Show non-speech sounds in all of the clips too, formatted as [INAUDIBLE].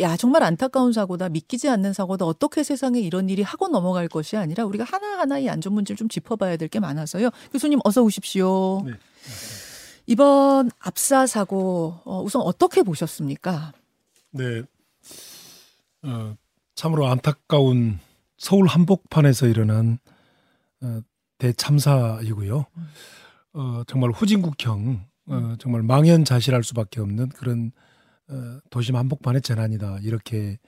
야 정말 안타까운 사고다 믿기지 않는 사고다 어떻게 세상에 이런 일이 하고 넘어갈 것이 아니라 우리가 하나하나 이 안전 문제를 좀 짚어봐야 될 게 많아서요. 교수님 어서 오십시오. 네. 이번 압사 사고 어, 우선 어떻게 보셨습니까? 네. 어, 참으로 안타까운 서울 한복판에서 일어난 어, 대참사이고요. 어, 정말 후진국형 어, 정말 망연자실할 수밖에 없는 그런 어, 도심 한복판의 재난이다 이렇게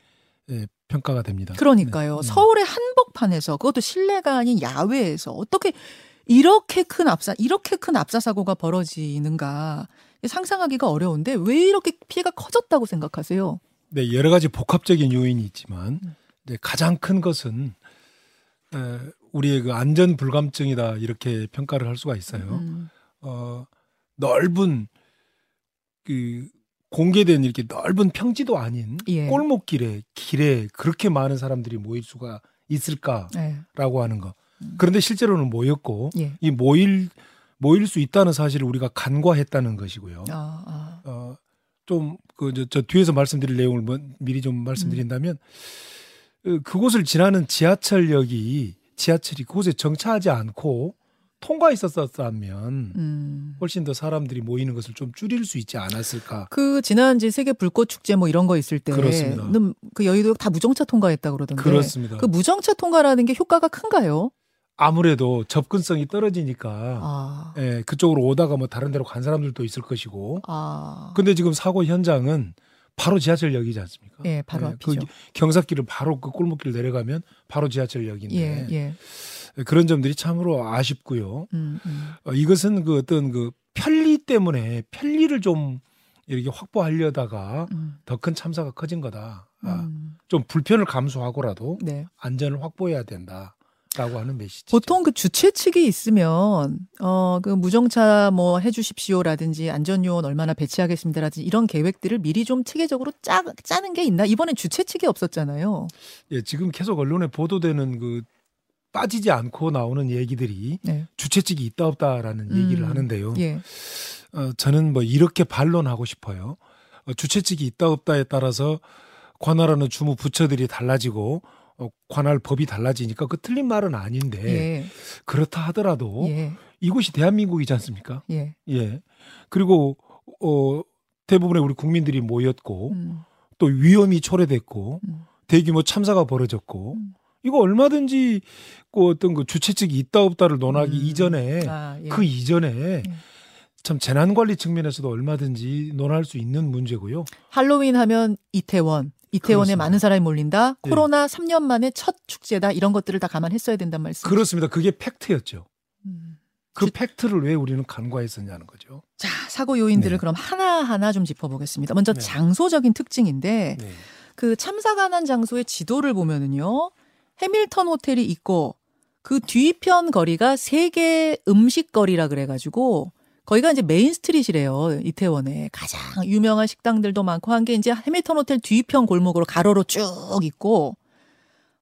예, 평가가 됩니다. 그러니까요. 네. 서울의 한복판에서 그것도 실내가 아닌 야외에서 어떻게 이렇게 큰 압사 이렇게 큰 압사 사고가 벌어지는가 상상하기가 어려운데 왜 이렇게 피해가 커졌다고 생각하세요? 네, 여러 가지 복합적인 요인이 있지만 음. 가장 큰 것은 에, 우리의 그 안전 불감증이다 이렇게 평가를 할 수가 있어요. 음, 어, 넓은 그 공개된 이렇게 넓은 평지도 아닌 예. 골목길에 길에 그렇게 많은 사람들이 모일 수가 있을까라고 네. 하는 거. 그런데 실제로는 모였고 예. 이 모일 모일 수 있다는 사실을 우리가 간과했다는 것이고요. 아, 아. 어, 좀그저 저 뒤에서 말씀드릴 내용을 뭐 미리 좀 말씀드린다면 어, 그곳을 지나는 지하철역이 지하철이 그곳에 정차하지 않고 통과했었었다면 음. 훨씬 더 사람들이 모이는 것을 좀 줄일 수 있지 않았을까. 그 지난주 세계 불꽃 축제 뭐 이런 거 있을. 때는 그 여의도 다 무정차 통과했다 그러던데. 그렇습니다. 그 무정차 통과라는 게 효과가 큰가요? 아무래도 접근성이 떨어지니까 아. 예, 그쪽으로 오다가 뭐 다른 데로 간 사람들도 있을 것이고. 아. 근데 지금 사고 현장은 바로 지하철역이지 않습니까? 예, 바로 예, 앞이죠. 그 경사길을 바로 그 골목길 내려가면 바로 지하철역인데 예, 예. 그런 점들이 참으로 아쉽고요. 음, 음. 어, 이것은 그 어떤 그 편리 때문에 편리를 좀 이렇게 확보하려다가 음. 더큰 참사가 커진 거다. 아, 음. 좀 불편을 감수하고라도 네. 안전을 확보해야 된다 라고 하는 메시지. 보통 그 주최 측이 있으면 어 그 무정차 뭐 해주십시오라든지 안전요원 얼마나 배치하겠습니다라든지 이런 계획들을 미리 좀 체계적으로 짜 짜는 게 있나 이번엔 주최 측이 없었잖아요. 예, 지금 계속 언론에 보도되는 그 빠지지 않고 나오는 얘기들이 네. 주최 측이 있다 없다라는 음, 얘기를 하는데요. 예. 어, 저는 뭐 이렇게 반론하고 싶어요. 어, 주최 측이 있다 없다에 따라서 관할하는 주무 부처들이 달라지고 어, 관할 법이 달라지니까 그 틀린 말은 아닌데 예. 그렇다 하더라도 예. 이곳이 대한민국이지 않습니까? 예. 예. 그리고 어 대부분의 우리 국민들이 모였고 음. 또 위험이 초래됐고 음. 대규모 참사가 벌어졌고 음. 이거 얼마든지 그 어떤 그 주최 측이 있다 없다를 논하기 음. 이전에 아, 예. 그 이전에 참 재난 관리 측면에서도 얼마든지 논할 수 있는 문제고요. 할로윈 하면 이태원. 이태원에 그렇습니다. 많은 사람이 몰린다. 예. 코로나 3년 만에 첫 축제다. 이런 것들을 다 감안했어야 된단 말씀. 그렇습니다. 그게 팩트였죠. 음. 그 주- 팩트를 왜 우리는 간과했었냐는 거죠. 자, 사고 요인들을 네. 그럼 하나하나 좀 짚어보겠습니다. 먼저 네. 장소적인 특징인데 네. 그 참사가 난 장소의 지도를 보면은요. 해밀턴 호텔이 있고 그 뒤편 거리가 세계 음식 거리라 그래가지고 거기가 이제 메인 스트릿이래요. 이태원에 가장 유명한 식당들도 많고 한 게 이제 해밀턴 호텔 뒤편 골목으로 가로로 쭉 있고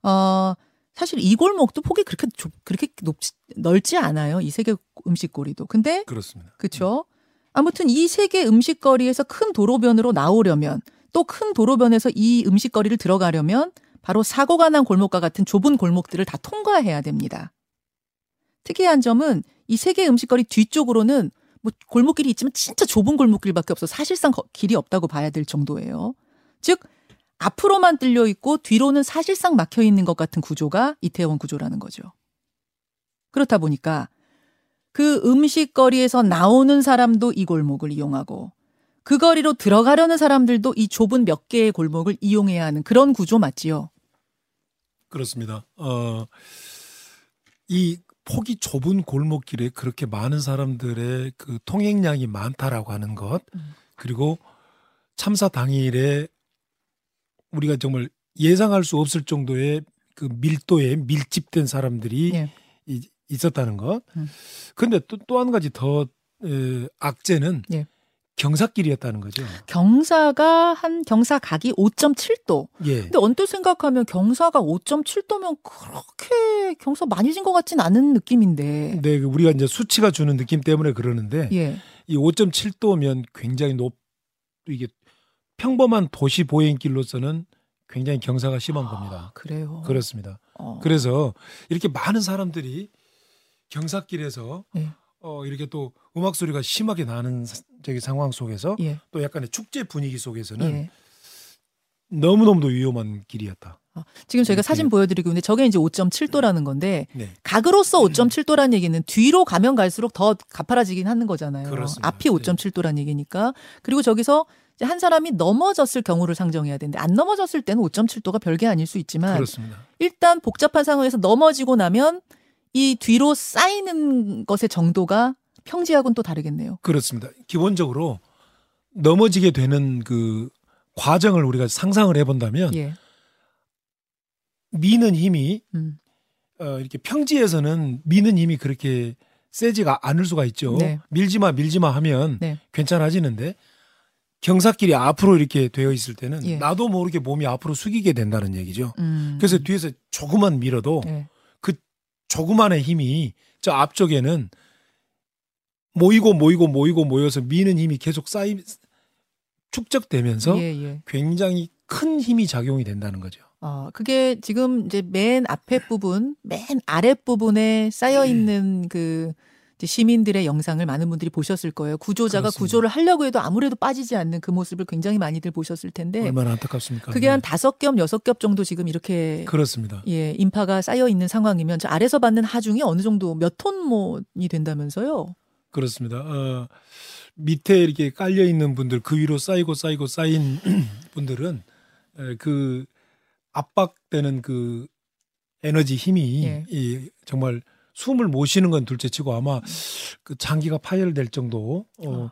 어 사실 이 골목도 폭이 그렇게 좁, 그렇게 높지 넓지 않아요. 이 세계 음식 거리도. 근데 그렇습니다. 그렇죠. 아무튼 이 세계 음식 거리에서 큰 도로변으로 나오려면 또 큰 도로변에서 이 음식 거리를 들어가려면 바로 사고가 난 골목과 같은 좁은 골목들을 다 통과해야 됩니다. 특이한 점은 이 세계 음식거리 뒤쪽으로는 뭐 골목길이 있지만 진짜 좁은 골목길밖에 없어 사실상 거- 길이 없다고 봐야 될 정도예요. 즉 앞으로만 뚫려 있고 뒤로는 사실상 막혀 있는 것 같은 구조가 이태원 구조라는 거죠. 그렇다 보니까 그 음식거리에서 나오는 사람도 이 골목을 이용하고 그 거리로 들어가려는 사람들도 이 좁은 몇 개의 골목을 이용해야 하는 그런 구조 맞지요? 그렇습니다. 어, 이 폭이 좁은 골목길에 그렇게 많은 사람들의 그 통행량이 많다라고 하는 것, 음. 그리고 참사 당일에 우리가 정말 예상할 수 없을 정도의 그 밀도에 밀집된 사람들이 예. 이- 있었다는 것. 음. 근데 또 또 한 가지 더 에, 악재는 예. 경사길이었다는 거죠. 경사가 한 경사 각이 5.7도. 예. 근데 언뜻 생각하면 경사가 5.7도면 그렇게 경사 많이 진 것 같진 않은 느낌인데. 네, 그 우리가 이제 수치가 주는 느낌 때문에 그러는데 예. 이 5.7도면 굉장히 높 이게 평범한 도시 보행길로서는 굉장히 경사가 심한 겁니다. 아, 그래요. 그렇습니다. 어. 그래서 이렇게 많은 사람들이 경사길에서 예. 어, 이렇게 또 음악 소리가 심하게 나는 사- 저기 상황 속에서 예. 또 약간의 축제 분위기 속에서는 예. 너무너무도 위험한 길이었다. 지금 저희가 사진 보여드리고 있는데 저게 이제 5.7도라는 건데 네. 각으로서 5.7도라는 얘기는 뒤로 가면 갈수록 더 가파라지긴 하는 거잖아요. 그렇습니다. 앞이 5.7도라는 얘기니까. 그리고 저기서 한 사람이 넘어졌을 경우를 상정해야 되는데 안 넘어졌을 때는 5.7도가 별게 아닐 수 있지만 그렇습니다. 일단 복잡한 상황에서 넘어지고 나면 이 뒤로 쌓이는 것의 정도가 평지하고는 또 다르겠네요. 그렇습니다. 기본적으로 넘어지게 되는 그 과정을 우리가 상상을 해본다면 예. 미는 힘이 음. 어, 이렇게 평지에서는 미는 힘이 그렇게 세지가 않을 수가 있죠. 네. 밀지마 밀지마 하면 네. 괜찮아지는데 경사길이 앞으로 이렇게 되어 있을 때는 예. 나도 모르게 몸이 앞으로 숙이게 된다는 얘기죠. 음. 그래서 뒤에서 조금만 밀어도 예. 조그만의 힘이 저 앞쪽에는 모이고 모이고 모이고 모여서 미는 힘이 계속 쌓이 축적되면서 예, 예. 굉장히 큰 힘이 작용이 된다는 거죠. 어, 그게 지금 이제 맨 앞에 부분, 맨 아랫 부분에 쌓여 있는 그 시민들의 영상을 많은 분들이 보셨을 거예요. 구조자가 그렇습니다. 구조를 하려고 해도 아무래도 빠지지 않는 그 모습을 굉장히 많이들 보셨을 텐데 얼마나 안타깝습니까? 네. 그게 네. 한 다섯 겹, 여섯 겹 정도 지금 이렇게 그렇습니다. 예, 인파가 쌓여 있는 상황이면 저 아래서 받는 하중이 어느 정도 몇 톤모이 된다면서요? 그렇습니다. 어, 밑에 이렇게 깔려 있는 분들 그 위로 쌓이고 쌓이고 쌓인 [CLEARS THROAT] 분들은 에, 그 압박되는 그 에너지 힘이 예. 이 정말 숨을 못 쉬는 건 둘째치고 아마 그 장기가 파열될 정도 어,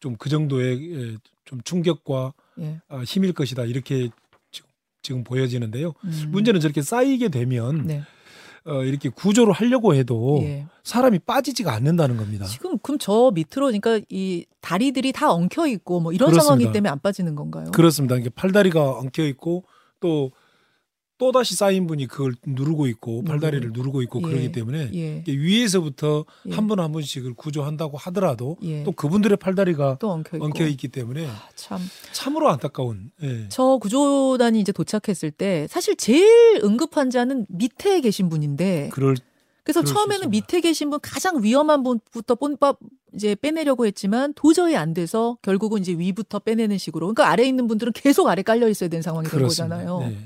좀 그 정도의 예, 좀 충격과 예. 아, 힘일 것이다 이렇게 지금, 지금 보여지는데요. 음. 문제는 저렇게 쌓이게 되면 네. 어, 이렇게 구조를 하려고 해도 예. 사람이 빠지지가 않는다는 겁니다. 지금 그럼 저 밑으로 그러니까 이 다리들이 다 엉켜 있고 뭐 이런 그렇습니다. 상황이기 때문에 안 빠지는 건가요? 그렇습니다. 이게 팔다리가 엉켜 있고 또 또 다시 쌓인 분이 그걸 누르고 있고 팔다리를 누르고 있고 예. 그러기 때문에 예. 위에서부터 예. 한분 한 분씩을 구조한다고 하더라도 예. 또 그분들의 팔다리가 또 엉켜 있기 때문에 아, 참. 참으로 안타까운. 예. 저 구조단이 이제 도착했을 때 사실 제일 응급 환자는 밑에 계신 분인데 그럴 그래서 처음에는. 밑에 계신 분 가장 위험한 분부터 뽐밥 이제 빼내려고 했지만 도저히 안 돼서 결국은 이제 위부터 빼내는 식으로 그러니까 아래 에 있는 분들은 계속 아래 깔려 있어야 되는 상황이 된. 거잖아요. 네.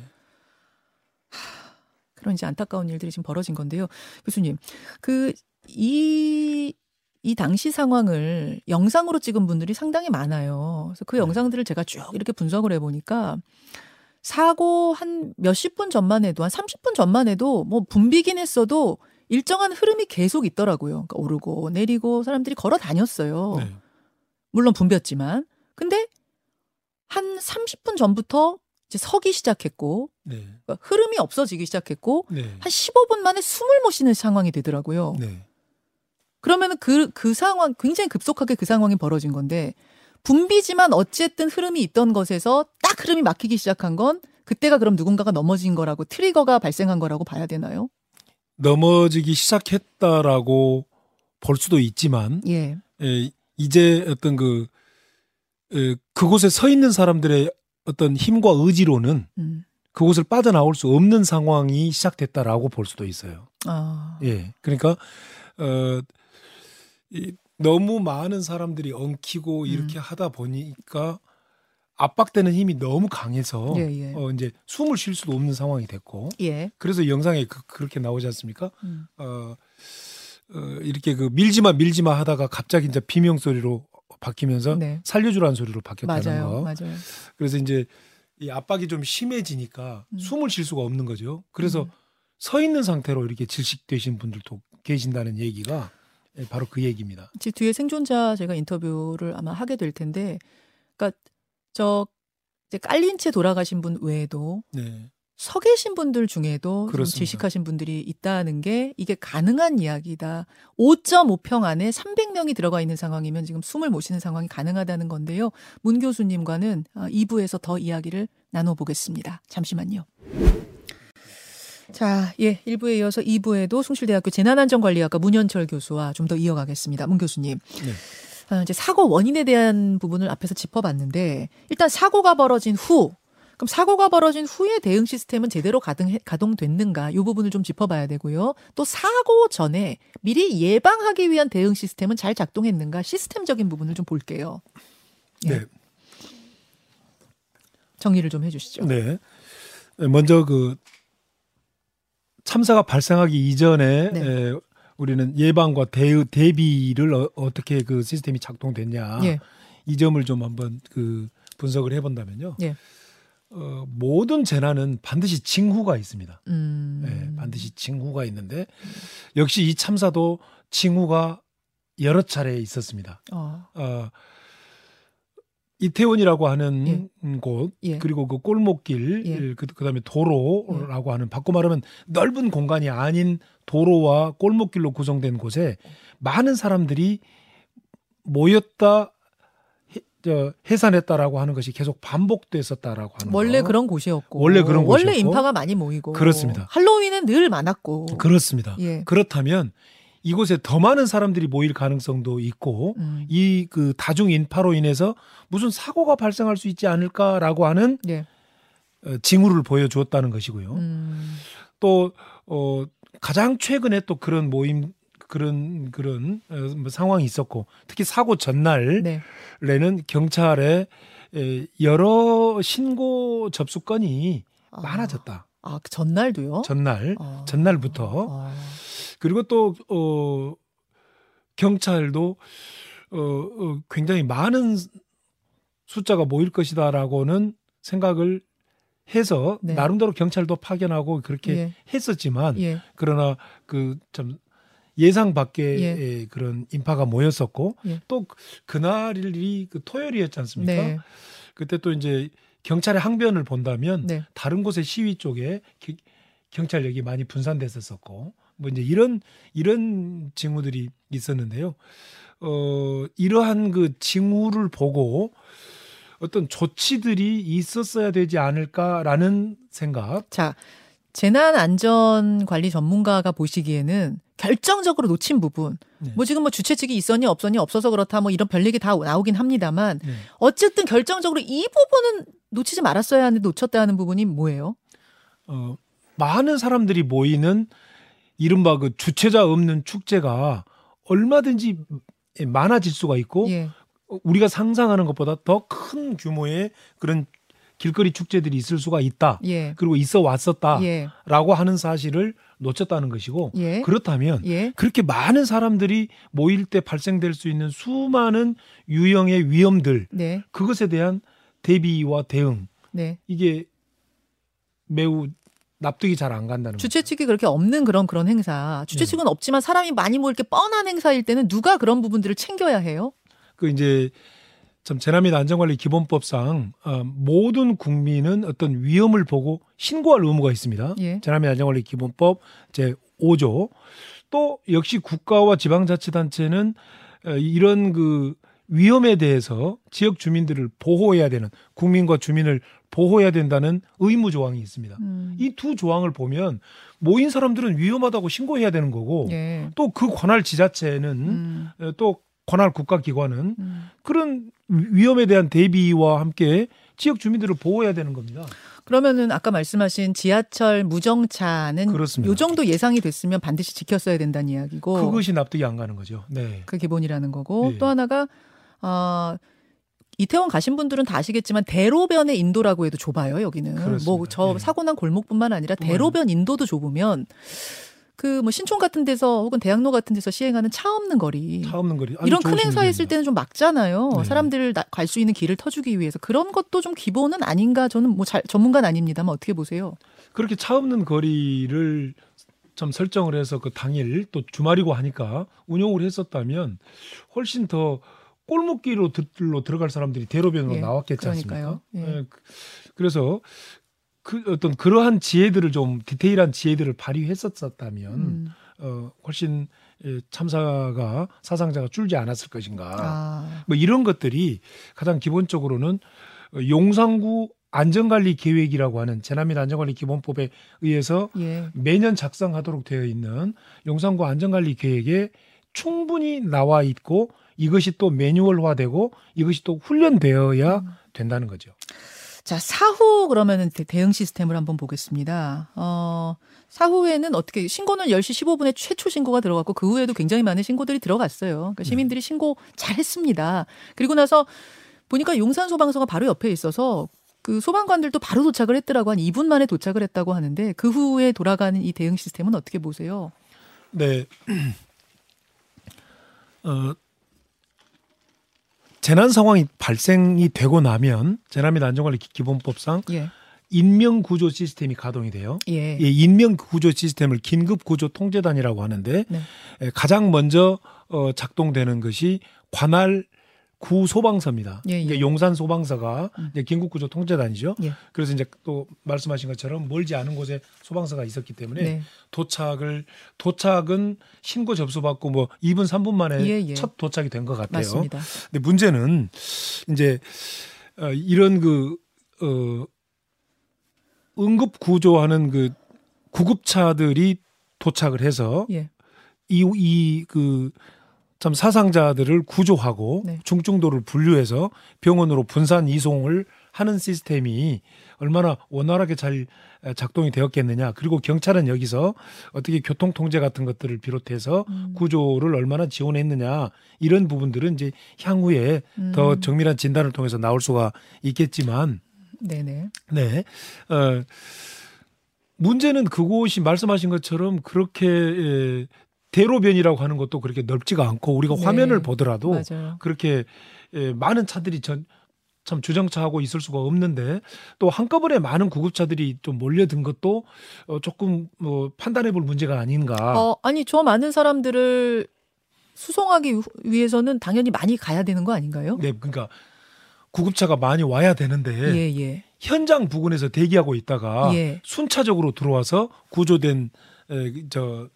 그런 이제 안타까운 일들이 지금 벌어진 건데요. 교수님, 그, 이, 이 당시 상황을 영상으로 찍은 분들이 상당히 많아요. 그래서 그 네. 영상들을 제가 쭉 이렇게 분석을 해보니까 사고 한 몇십 분 전만 해도 한 30분 전만 해도 뭐 붐비긴 했어도 일정한 흐름이 계속 있더라고요. 그러니까 오르고 내리고 사람들이 걸어 다녔어요. 네. 물론 붐볐지만. 근데 한 30분 전부터 이제 서기 시작했고 네. 그러니까 흐름이 없어지기 시작했고 네. 한 15분 만에 숨을 못 쉬는 상황이 되더라고요. 네. 그러면은 그, 그 상황, 굉장히 급속하게 그 상황이 벌어진 건데, 붐비지만 어쨌든 흐름이 있던 것에서 딱 흐름이 막히기 시작한 건, 그때가 그럼 누군가가 넘어진 거라고, 트리거가 발생한 거라고 봐야 되나요? 넘어지기 시작했다라고 볼 수도 있지만 예. 예, 이제 어떤 그 에, 그곳에 서 있는 사람들의 어떤 힘과 의지로는 음. 그곳을 빠져나올 수 없는 상황이 시작됐다라고 볼 수도 있어요. 아. 예. 그러니까 어 이, 너무 많은 사람들이 엉키고 음. 이렇게 하다 보니까 압박되는 힘이 너무 강해서 예, 예. 어 이제 숨을 쉴 수도 없는 상황이 됐고 예. 그래서 영상에 그, 그렇게 나오지 않습니까? 음. 어, 어 이렇게 그 밀지마 밀지마 하다가 갑자기 이제 비명 소리로 바뀌면서 네. 살려주라는 소리로 바뀌었다는 맞아요. 거. 맞아요. 그래서 이제 이 압박이 좀 심해지니까 음. 숨을 쉴 수가 없는 거죠. 그래서 음. 서 있는 상태로 이렇게 질식되신 분들도 계신다는 얘기가 예, 바로 그 얘기입니다. 지 뒤에 생존자 제가 인터뷰를 아마 하게 될 텐데, 그러니까 저 이제 깔린 채 돌아가신 분 외에도 네. 서 계신 분들 중에도. 질식하신 분들이 있다는 게 이게 가능한 이야기다. 5.5평 안에 300명이 들어가 있는 상황이면 지금 숨을 못 쉬는 상황이 가능하다는 건데요. 문 교수님과는 2부에서 더 이야기를 나눠보겠습니다. 잠시만요. 자, 예, 1부에 이어서 2부에도 숭실대학교 재난안전관리학과 문현철 교수와 좀 더 이어가겠습니다. 문 교수님. 네. 아, 이제 사고 원인에 대한 부분을 앞에서 짚어봤는데 일단 사고가 벌어진 후 그럼 사고가 벌어진 후에 대응 시스템은 제대로 가동, 가동됐는가 이 부분을 좀 짚어봐야 되고요. 또 사고 전에 미리 예방하기 위한 대응 시스템은 잘 작동했는가 시스템적인 부분을 좀 볼게요. 예. 네. 정리를 좀 해주시죠. 네. 먼저 그 참사가 발생하기 이전에 네. 에, 우리는 예방과 대, 대비를 어, 떻게그 시스템이 작동됐냐 예. 이 점을 좀 한번 그 분석을 해본다면요. 예. 어, 모든 재난은 반드시 징후가 있습니다. 음. 네, 반드시 징후가 있는데 역시 이 참사도 징후가 여러 차례 있었습니다. 어. 어, 이태원이라고 하는 예. 음, 곳 예. 그리고 그 골목길 예. 그, 그다음에 도로라고 하는 바꿔 말하면 넓은 공간이 아닌 도로와 골목길로 구성된 곳에 많은 사람들이 모였다 해, 저, 해산했다라고 하는 것이 계속 반복됐었다라고 하는 원래 거. 그런 곳이었고 원래 그런 원래 곳이었고. 인파가 많이 모이고 그렇습니다. 할로윈은 늘 많았고 그렇습니다. 예. 그렇다면 이곳에 더 많은 사람들이 모일 가능성도 있고 음. 이그 다중 인파로 인해서 무슨 사고가 발생할 수 있지 않을까라고 하는 예. 어, 징후를 보여주었다는 것이고요. 음. 또 어, 가장 최근에 또 그런 모임 그런 그런 어, 뭐 상황이 있었고 특히 사고 전날에는 네. 경찰에 에, 여러 신고 접수 건이 아. 많아졌다. 아, 그 전날도요? 전날 아. 전날부터 아. 그리고 또 어, 경찰도 어, 어, 굉장히 많은 숫자가 모일 것이다라고는 생각을 해서 네. 나름대로 경찰도 파견하고 그렇게 예. 했었지만 예. 그러나 그좀 예상 밖의 예. 그런 인파가 모였었고 예. 또 그날이 그 토요일이었지 않습니까? 네. 그때 또 이제 경찰의 항변을 본다면 네. 다른 곳의 시위 쪽에 기- 경찰력이 많이 분산됐었었고 뭐 이제 이런 이런 징후들이 있었는데요. 어 이러한 그 징후를 보고 어떤 조치들이 있었어야 되지 않을까라는 생각. 자, 재난 안전 관리 전문가가 보시기에는 결정적으로 놓친 부분. 네. 뭐 지금 뭐 주최 측이 있었니 없었니 없어서 그렇다 뭐 이런 별 얘기 다 나오긴 합니다만 네. 어쨌든 결정적으로 이 부분은 놓치지 말았어야 하는데 놓쳤다 하는 부분이 뭐예요? 어 많은 사람들이 모이는 이른바 그 주체자 없는 축제가 얼마든지 많아질 수가 있고 예. 우리가 상상하는 것보다 더 큰 규모의 그런 길거리 축제들이 있을 수가 있다. 예. 그리고 있어 왔었다라고 예. 하는 사실을 놓쳤다는 것이고 예. 그렇다면 예. 그렇게 많은 사람들이 모일 때 발생될 수 있는 수많은 유형의 위험들 네. 그것에 대한 대비와 대응 네. 이게 매우 납득이 잘 안 간다는 거죠. 주최 측이 그렇게 없는 그런 그런 행사. 주최 네. 측은 없지만 사람이 많이 모일 게 뻔한 행사일 때는 누가 그런 부분들을 챙겨야 해요? 그 이제 참 재난 및 안전관리 기본법상 어, 모든 국민은 어떤 위험을 보고 신고할 의무가 있습니다. 예. 재난 및 안전관리 기본법 제 5조 또 역시 국가와 지방자치단체는 어, 이런 그 위험에 대해서 지역 주민들을 보호해야 되는 국민과 주민을 보호해야 된다는 의무 조항이 있습니다. 음. 이두 조항을 보면 모인 사람들은 위험하다고 신고해야 되는 거고 예. 또그 관할 지자체는 음. 어, 또 관할 국가기관은 음. 그런 위험에 대한 대비와 함께 지역 주민들을 보호해야 되는 겁니다. 그러면은 아까 말씀하신 지하철 무정차는 그렇습니다. 요 정도 예상이 됐으면 반드시 지켰어야 된다는 이야기고 그것이 납득이 안 가는 거죠. 네. 그 기본이라는 거고 네. 또 하나가 아 이태원 가신 분들은 다 아시겠지만 대로변의 인도라고 해도 좁아요 여기는 그렇습니다. 뭐저 네. 사고 난 골목뿐만 아니라 네. 대로변 인도도 좁으면 그 뭐 신촌 같은 데서 혹은 대학로 같은 데서 시행하는 차 없는 거리 차 없는 거리. 이런 큰 행사 했을. 때는 좀 막잖아요. 네. 사람들 갈수 있는 길을 터주기 위해서 그런 것도 좀 기본은 아닌가 저는 뭐 잘, 전문가는 아닙니다만 어떻게 보세요? 그렇게 차 없는 거리를 좀 설정을 해서 그 당일 또 주말이고 하니까 운영을 했었다면 훨씬 더 골목길로 들로 들어갈 사람들이 대로변으로 예, 나왔겠지. 않습니까? 예. 예, 그- 그래서 그 어떤 그러한 지혜들을 좀 디테일한 지혜들을 발휘했었다면 음. 어, 훨씬 예, 참사가 사상자가 줄지 않았을 것인가. 아, 뭐 이런 것들이 가장 기본적으로는 어, 용산구 안전관리 계획이라고 하는 재난및 안전관리 기본법에 의해서 예. 매년 작성하도록 되어 있는 용산구 안전관리 계획의 충분히 나와 있고 이것이 또 매뉴얼화되고 이것이 또 훈련되어야 음. 된다는 거죠. 자, 사후 그러면은 대- 대응 시스템을 한번 보겠습니다. 어, 사후에는 어떻게 신고는 10시 15분에 최초 신고가 들어갔고 그 후에도 굉장히 많은 신고들이 들어갔어요. 그러니까 시민들이 신고 잘 했습니다. 그리고 나서 보니까 용산 소방서가 바로 옆에 있어서 그 소방관들도 바로 도착을 했더라고 한 2분 만에 도착을 했다고 하는데 그 후에 돌아가는 이 대응 시스템은 어떻게 보세요? 네. [CLEARS THROAT] 어, 재난 상황이 발생이 되고 나면 재난 및 안전관리 기- 기본법상 예. 인명 구조 시스템이 가동이 돼요. 예. 이 인명 구조 시스템을 긴급 구조 통제단이라고 하는데 네. 에, 가장 먼저 어, 작동되는 것이 관할 구 소방서입니다. 예, 예. 이게 용산 소방서가 음. 이제 긴급 구조 통제단이죠. 예. 그래서 이제 또 말씀하신 것처럼 멀지 않은 곳에 소방서가 있었기 때문에 네. 도착을 도착은 신고 접수받고 뭐 2분 3분 만에 예, 예. 첫 도착이 된 것 같아요. 맞습니다. 근데 문제는 이제 어, 이런 그 어, 응급 구조하는 그 구급차들이 도착을 해서 예. 이이그 참 사상자들을 구조하고 네. 중증도를 분류해서 병원으로 분산 이송을 하는 시스템이 얼마나 원활하게 잘 작동이 되었겠느냐. 그리고 경찰은 여기서 어떻게 교통 통제 같은 것들을 비롯해서 음. 구조를 얼마나 지원했느냐 이런 부분들은 이제 향후에 더 음. 정밀한 진단을 통해서 나올 수가 있겠지만 네네. 네. 어, 문제는 그곳이 말씀하신 것처럼 그렇게 에, 대로변이라고 하는 것도 그렇게 넓지가 않고 우리가 네. 화면을 보더라도 맞아요. 그렇게 에, 많은 차들이 전, 참 주정차하고 있을 수가 없는데 또 한꺼번에 많은 구급차들이 좀 몰려든 것도 어, 조금 뭐 판단해 볼 문제가 아닌가. 어, 아니 저 많은 사람들을 수송하기 위- 위해서는 당연히 많이 가야 되는 거 아닌가요? 네, 그러니까 구급차가 많이 와야 되는데 예, 예. 현장 부근에서 대기하고 있다가 예. 순차적으로 들어와서 구조된 에, 저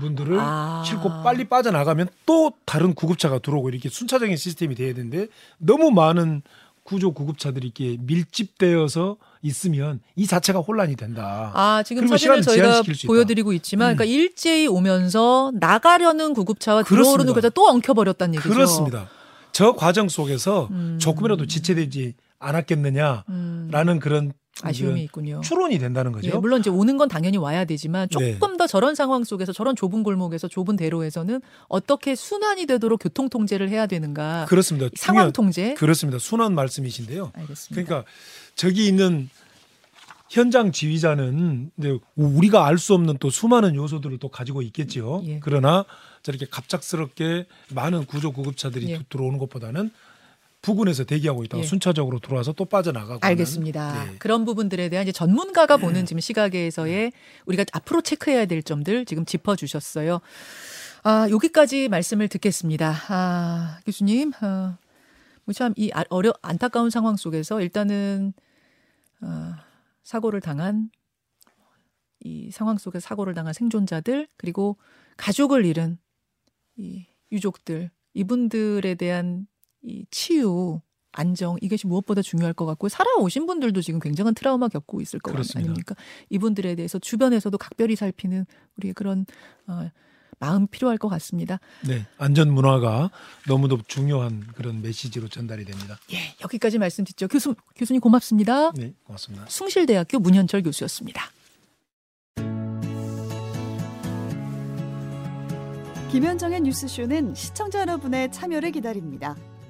분들을 아. 싣고 빨리 빠져나가면 또 다른 구급차가 들어오고 이렇게 순차적인 시스템이 돼야 되는데 너무 많은 구조 구급차들이 이렇게 밀집되어서 있으면 이 자체가 혼란이 된다. 아, 지금 사진을 저희가. 보여드리고 있지만, 음. 그러니까 일제히 오면서 나가려는 구급차와. 들어오는 구급차 또 엉켜버렸다는 얘기죠. 그렇습니다. 저 과정 속에서 음. 조금이라도 지체되지 않았겠느냐라는 음, 그런 아쉬움이 그 있군요. 추론이 된다는 거죠. 예, 물론 이제 오는 건 당연히 와야 되지만 네. 조금 더 저런 상황 속에서 저런 좁은 골목에서 좁은 대로에서는 어떻게 순환이 되도록 교통 통제를 해야 되는가? 그렇습니다. 상황 중요한- 통제. 그렇습니다. 순환 말씀이신데요. 알겠습니다. 그러니까 저기 있는 현장 지휘자는 우리가 알 수 없는 또 수많은 요소들을 또 가지고 있겠지요. 예. 그러나 저렇게 갑작스럽게 많은 구조 구급차들이 예. 또 들어오는 것보다는 부근에서 대기하고 있다가 예. 순차적으로 들어와서 또 빠져나가고 알겠습니다. 네. 그런 부분들에 대한 이제 전문가가 보는 지금 시각에서의 우리가 앞으로 체크해야 될 점들 지금 짚어 주셨어요. 아 여기까지 말씀을 듣겠습니다. 아 교수님, 아, 뭐참이 어려 안타까운 상황 속에서 일단은 아, 사고를 당한 이 상황 속에 사고를 당한 생존자들 그리고 가족을 잃은 이 유족들 이분들에 대한 이 치유 안정 이것이 무엇보다 중요할 것 같고 살아오신 분들도 지금 굉장한 트라우마 겪고 있을 것 그렇습니다. 아닙니까? 이분들에 대해서 주변에서도 각별히 살피는 우리의 그런 어, 마음 필요할 것 같습니다. 네. 안전 문화가 너무도 중요한 그런 메시지로 전달이 됩니다. 예, 여기까지 말씀 듣죠. 교수 교수님 고맙습니다. 네, 고맙습니다. 숭실대학교 문현철 교수였습니다. 김현정의 뉴스쇼는 시청자 여러분의 참여를 기다립니다.